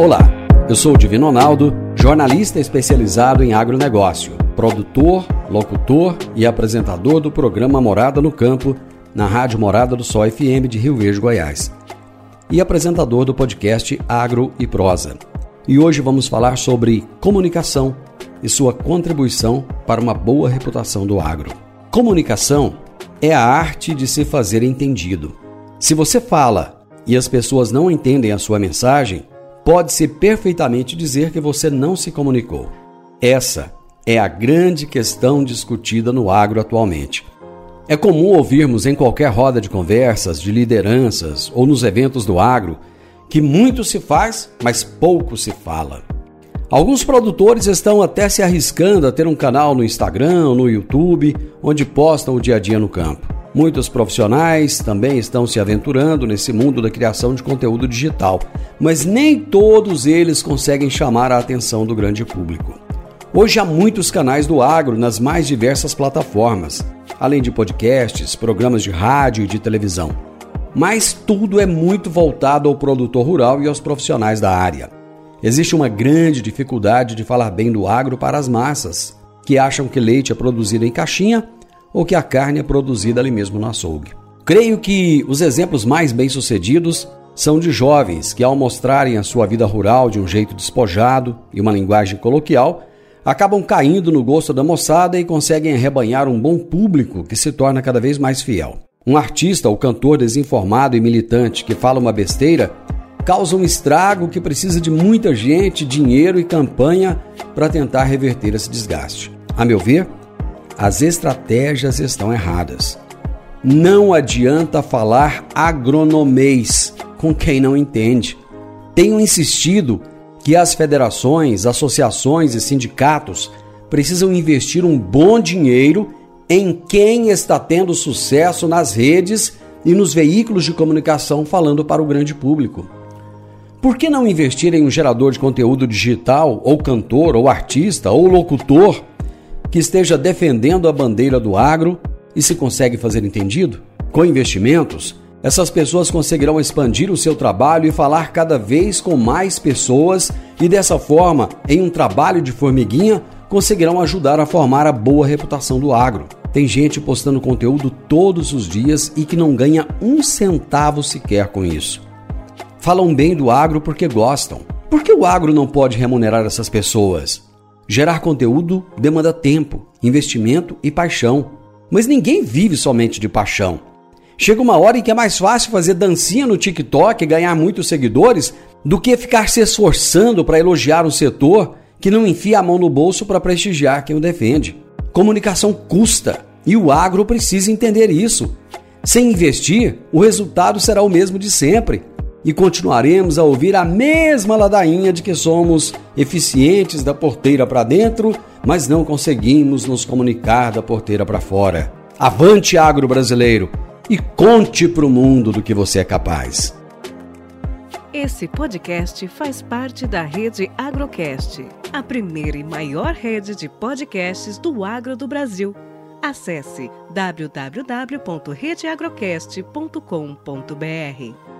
Olá, eu sou o Divino Ronaldo, jornalista especializado em agronegócio, produtor, locutor e apresentador do programa Morada no Campo, na Rádio Morada do Sol FM de Rio Verde, Goiás, e apresentador do podcast Agro e Prosa. E hoje vamos falar sobre comunicação e sua contribuição para uma boa reputação do agro. Comunicação é a arte de se fazer entendido. Se você fala e as pessoas não entendem a sua mensagem, pode-se perfeitamente dizer que você não se comunicou. Essa é a grande questão discutida no agro atualmente. É comum ouvirmos em qualquer roda de conversas, de lideranças ou nos eventos do agro que muito se faz, mas pouco se fala. Alguns produtores estão até se arriscando a ter um canal no Instagram no YouTube onde postam o dia a dia no campo. Muitos profissionais também estão se aventurando nesse mundo da criação de conteúdo digital, mas nem todos eles conseguem chamar a atenção do grande público. Hoje há muitos canais do agro nas mais diversas plataformas, além de podcasts, programas de rádio e de televisão. Mas tudo é muito voltado ao produtor rural e aos profissionais da área. Existe uma grande dificuldade de falar bem do agro para as massas, que acham que leite é produzido em caixinha ou que a carne é produzida ali mesmo no açougue. Creio que os exemplos mais bem-sucedidos são de jovens que, ao mostrarem a sua vida rural de um jeito despojado e uma linguagem coloquial, acabam caindo no gosto da moçada e conseguem arrebanhar um bom público que se torna cada vez mais fiel. Um artista ou cantor desinformado e militante que fala uma besteira causa um estrago que precisa de muita gente, dinheiro e campanha para tentar reverter esse desgaste. A meu ver, as estratégias estão erradas. Não adianta falar agronomês com quem não entende. Tenho insistido que as federações, associações e sindicatos precisam investir um bom dinheiro em quem está tendo sucesso nas redes e nos veículos de comunicação falando para o grande público. Por que não investir em um gerador de conteúdo digital, ou cantor, ou artista, ou locutor que esteja defendendo a bandeira do agro e se consegue fazer entendido? Com investimentos, essas pessoas conseguirão expandir o seu trabalho e falar cada vez com mais pessoas e dessa forma, em um trabalho de formiguinha, conseguirão ajudar a formar a boa reputação do agro. Tem gente postando conteúdo todos os dias e que não ganha um centavo sequer com isso. Falam bem do agro porque gostam. Por que o agro não pode remunerar essas pessoas? Gerar conteúdo demanda tempo, investimento e paixão. Mas ninguém vive somente de paixão. Chega uma hora em que é mais fácil fazer dancinha no TikTok e ganhar muitos seguidores do que ficar se esforçando para elogiar um setor que não enfia a mão no bolso para prestigiar quem o defende. Comunicação custa e o agro precisa entender isso. Sem investir, o resultado será o mesmo de sempre e continuaremos a ouvir a mesma ladainha de que somos eficientes da porteira para dentro, mas não conseguimos nos comunicar da porteira para fora. Avante agro brasileiro e conte para o mundo do que você é capaz. Esse podcast faz parte da rede Agrocast, a primeira e maior rede de podcasts do agro do Brasil. Acesse www.redeagrocast.com.br.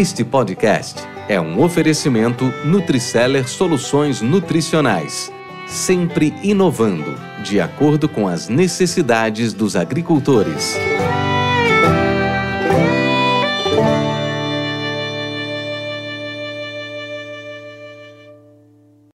Este podcast é um oferecimento Nutriceller Soluções Nutricionais sempre inovando, de acordo com as necessidades dos agricultores.